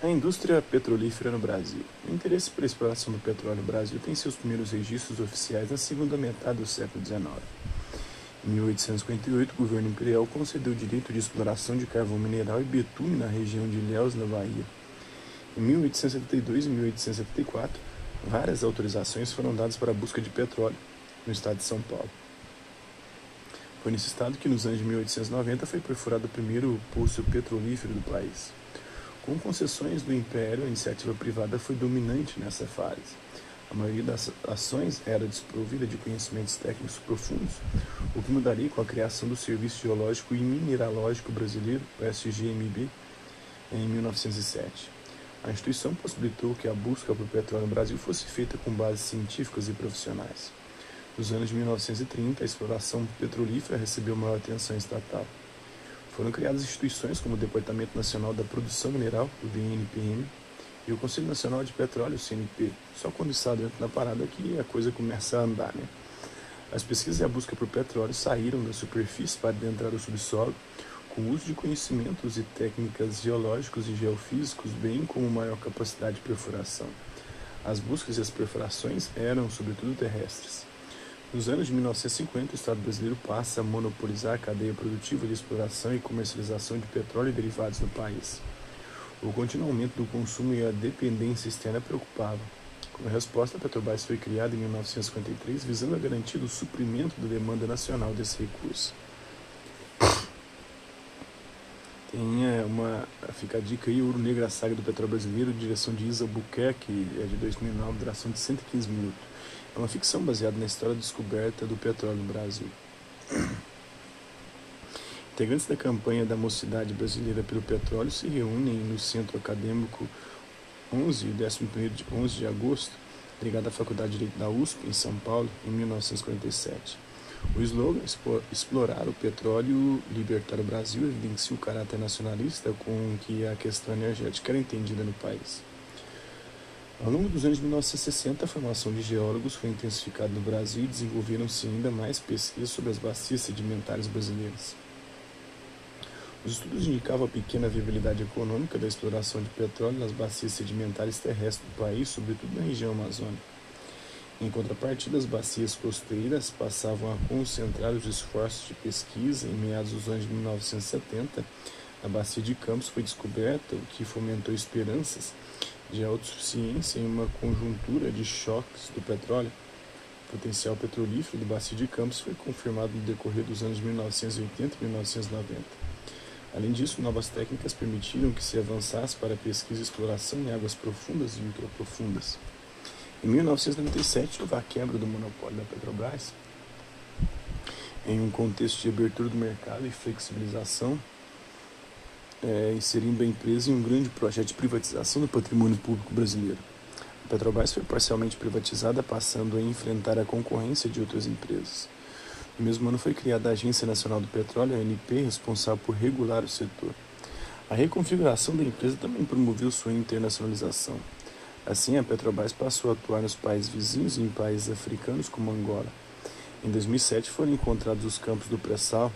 A indústria petrolífera no Brasil. O interesse pela exploração do petróleo no Brasil tem seus primeiros registros oficiais na segunda metade do século XIX. Em 1858, o governo imperial concedeu o direito de exploração de carvão mineral e betume na região de Ilhéus, na Bahia. Em 1872 e 1874, várias autorizações foram dadas para a busca de petróleo no estado de São Paulo. Foi nesse estado que, nos anos de 1890, foi perfurado o primeiro poço petrolífero do país. Com concessões do Império, a iniciativa privada foi dominante nessa fase. A maioria das ações era desprovida de conhecimentos técnicos profundos, o que mudaria com a criação do Serviço Geológico e Mineralógico Brasileiro, o SGMB, em 1907. A instituição possibilitou que a busca por petróleo no Brasil fosse feita com bases científicas e profissionais. Nos anos de 1930, a exploração petrolífera recebeu maior atenção estatal. Foram criadas instituições como o Departamento Nacional da Produção Mineral, o DNPM, e o Conselho Nacional de Petróleo, o CNP. Só quando o Estado entra na parada que a coisa começa a andar, né? As pesquisas e a busca por petróleo saíram da superfície para adentrar o subsolo, com o uso de conhecimentos e técnicas geológicos e geofísicos, bem como maior capacidade de perfuração. As buscas e as perfurações eram, sobretudo, terrestres. Nos anos de 1950, o Estado brasileiro passa a monopolizar a cadeia produtiva de exploração e comercialização de petróleo e derivados no país. O contínuo aumento do consumo e a dependência externa preocupavam. Como resposta, a Petrobras foi criada em 1953 visando a garantia do suprimento da demanda nacional desse recurso. Tem é, uma. Fica a dica aí, Ouro Negro, a saga do petróleo brasileiro, direção de Isa Buquerque, é de 2009, duração de 115 minutos. É uma ficção baseada na história descoberta do petróleo no Brasil. Integrantes da campanha da Mocidade Brasileira pelo Petróleo se reúnem no Centro Acadêmico 11 e 11 de, 11 de agosto, ligado à Faculdade de Direito da USP, em São Paulo, em 1947. O slogan Explorar o petróleo, libertar o Brasil evidencia o caráter nacionalista com que a questão energética era entendida no país. Ao longo dos anos de 1960, a formação de geólogos foi intensificada no Brasil e desenvolveram-se ainda mais pesquisas sobre as bacias sedimentares brasileiras. Os estudos indicavam a pequena viabilidade econômica da exploração de petróleo nas bacias sedimentares terrestres do país, sobretudo na região amazônica. Em contrapartida, as bacias costeiras passavam a concentrar os esforços de pesquisa. Em meados dos anos de 1970, a bacia de Campos foi descoberta, o que fomentou esperanças de autossuficiência em uma conjuntura de choques do petróleo. O potencial petrolífero do Bacia de Campos foi confirmado no decorrer dos anos 1980 e 1990. Além disso, novas técnicas permitiram que se avançasse para a pesquisa e exploração em águas profundas e ultraprofundas. Em 1997, houve a quebra do monopólio da Petrobras, em um contexto de abertura do mercado e flexibilização é, inserindo a empresa em um grande projeto de privatização do patrimônio público brasileiro. A Petrobras foi parcialmente privatizada, passando a enfrentar a concorrência de outras empresas. No mesmo ano foi criada a Agência Nacional do Petróleo, a ANP, responsável por regular o setor. A reconfiguração da empresa também promoveu sua internacionalização. Assim, a Petrobras passou a atuar nos países vizinhos e em países africanos como Angola. Em 2007 foram encontrados os campos do pré-sal,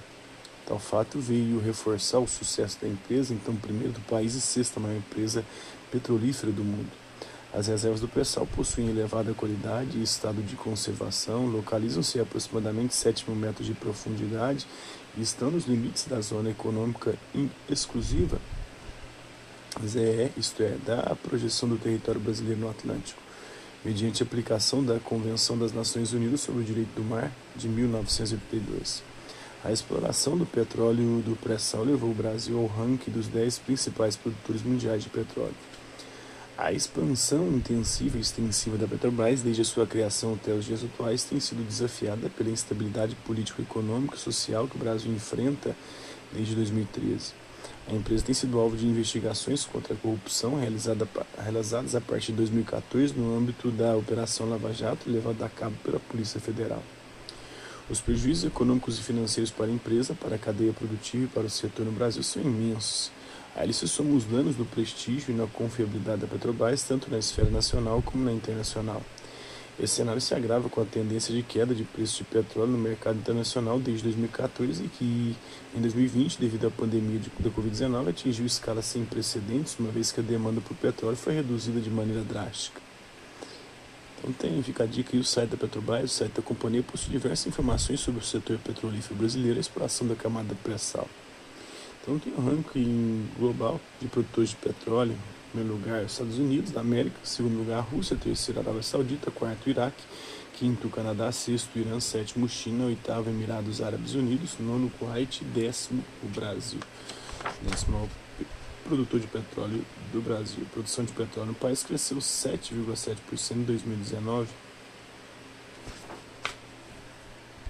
Tal fato veio reforçar o sucesso da empresa, então primeiro do país e sexta maior empresa petrolífera do mundo. As reservas do pré-sal possuem elevada qualidade e estado de conservação, localizam-se a aproximadamente 7 mil metros de profundidade e estão nos limites da zona econômica exclusiva, ZE, isto é, da projeção do território brasileiro no Atlântico, mediante aplicação da Convenção das Nações Unidas sobre o Direito do Mar de 1982. A exploração do petróleo do pré-sal levou o Brasil ao ranking dos 10 principais produtores mundiais de petróleo. A expansão intensiva e extensiva da Petrobras, desde a sua criação até os dias atuais, tem sido desafiada pela instabilidade político-econômica e social que o Brasil enfrenta desde 2013. A empresa tem sido alvo de investigações contra a corrupção realizada, realizadas a partir de 2014 no âmbito da Operação Lava Jato, levada a cabo pela Polícia Federal. Os prejuízos econômicos e financeiros para a empresa, para a cadeia produtiva e para o setor no Brasil são imensos. A eles se somam os danos no prestígio e na confiabilidade da Petrobras, tanto na esfera nacional como na internacional. Esse cenário se agrava com a tendência de queda de preços de petróleo no mercado internacional desde 2014 e que, em 2020, devido à pandemia da Covid-19, atingiu escalas sem precedentes, uma vez que a demanda por petróleo foi reduzida de maneira drástica. Então tem, fica a dica aí, o site da Petrobras, o site da companhia, possui diversas informações sobre o setor petrolífero brasileiro e a exploração da camada pré-sal. Então tem um ranking global de produtores de petróleo, em primeiro lugar Estados Unidos da América, segundo lugar Rússia, terceiro Arábia Saudita, quarto Iraque, quinto Canadá, sexto Irã, sétimo China, oitavo Emirados Árabes Unidos, nono Kuwait, décimo o Brasil. Décimo produtor de petróleo do Brasil. A produção de petróleo no país cresceu 7,7% em 2019